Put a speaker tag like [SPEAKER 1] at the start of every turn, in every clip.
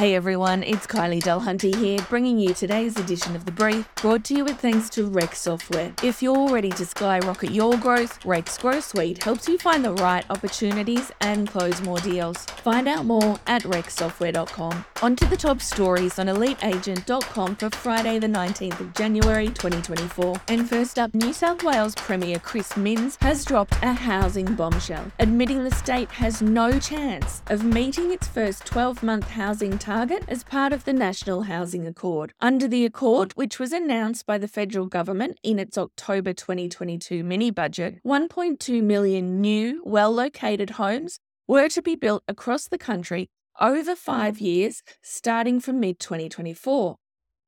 [SPEAKER 1] Hey everyone, it's Kylie Dulhunty here, bringing you today's edition of The Brief, brought to you with thanks to Rex Software. If you're ready to skyrocket your growth, Rex Grow Suite helps you find the right opportunities and close more deals. Find out more at rexsoftware.com. On to the top stories on eliteagent.com for Friday, the 19th of January 2024. And first up, New South Wales Premier Chris Minns has dropped a housing bombshell, admitting the state has no chance of meeting its first 12 month housing target as part of the National Housing Accord. Under the Accord, which was announced by the federal government in its October 2022 mini budget, 1.2 million new, well located homes were to be built across the country over five years, starting from mid 2024.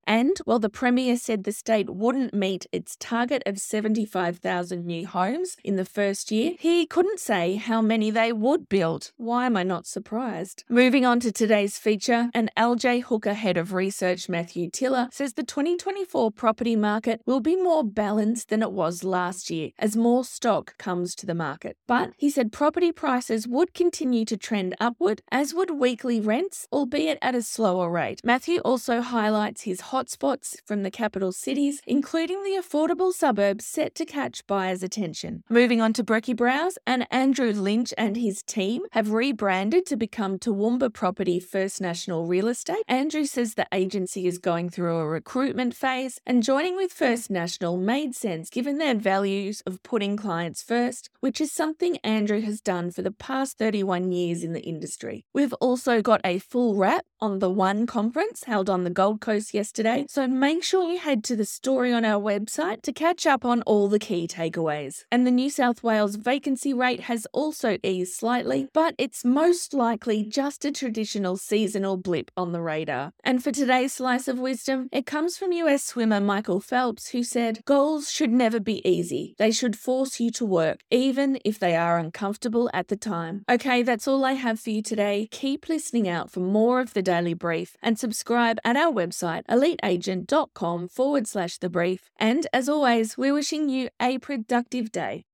[SPEAKER 1] And while the Premier said the state wouldn't meet its target of 75,000 new homes in the first year, he couldn't say how many they would build. Why am I not surprised? Moving on to today's feature, an LJ Hooker head of research, Mathew Tiller, says the 2024 property market will be more balanced than it was last year as more stock comes to the market. But he said property prices would continue to trend upward, as would weekly rents, albeit at a slower rate. Mathew also highlights his hotspots from the capital cities, including the affordable suburbs set to catch buyers' attention. Moving on to Brecky Browse, and Andrew Lynch and his team have rebranded to become Toowoomba Property First National Real Estate. Andrew says the agency is going through a recruitment phase, and joining with First National made sense given their values of putting clients first, which is something Andrew has done for the past 31 years in the industry. We've also got a full wrap on the One conference held on the Gold Coast yesterday so make sure you head to the story on our website to catch up on all the key takeaways. And the New South Wales vacancy rate has also eased slightly, but it's most likely just a traditional seasonal blip on the radar. And for today's slice of wisdom, it comes from US swimmer Michael Phelps, who said, Goals should never be easy. They should force you to work, even if they are uncomfortable at the time. Okay, that's all I have for you today. Keep listening out for more of the Daily Brief and subscribe at our website, eliteagent.com forward slash the brief. And as always, we're wishing you a productive day.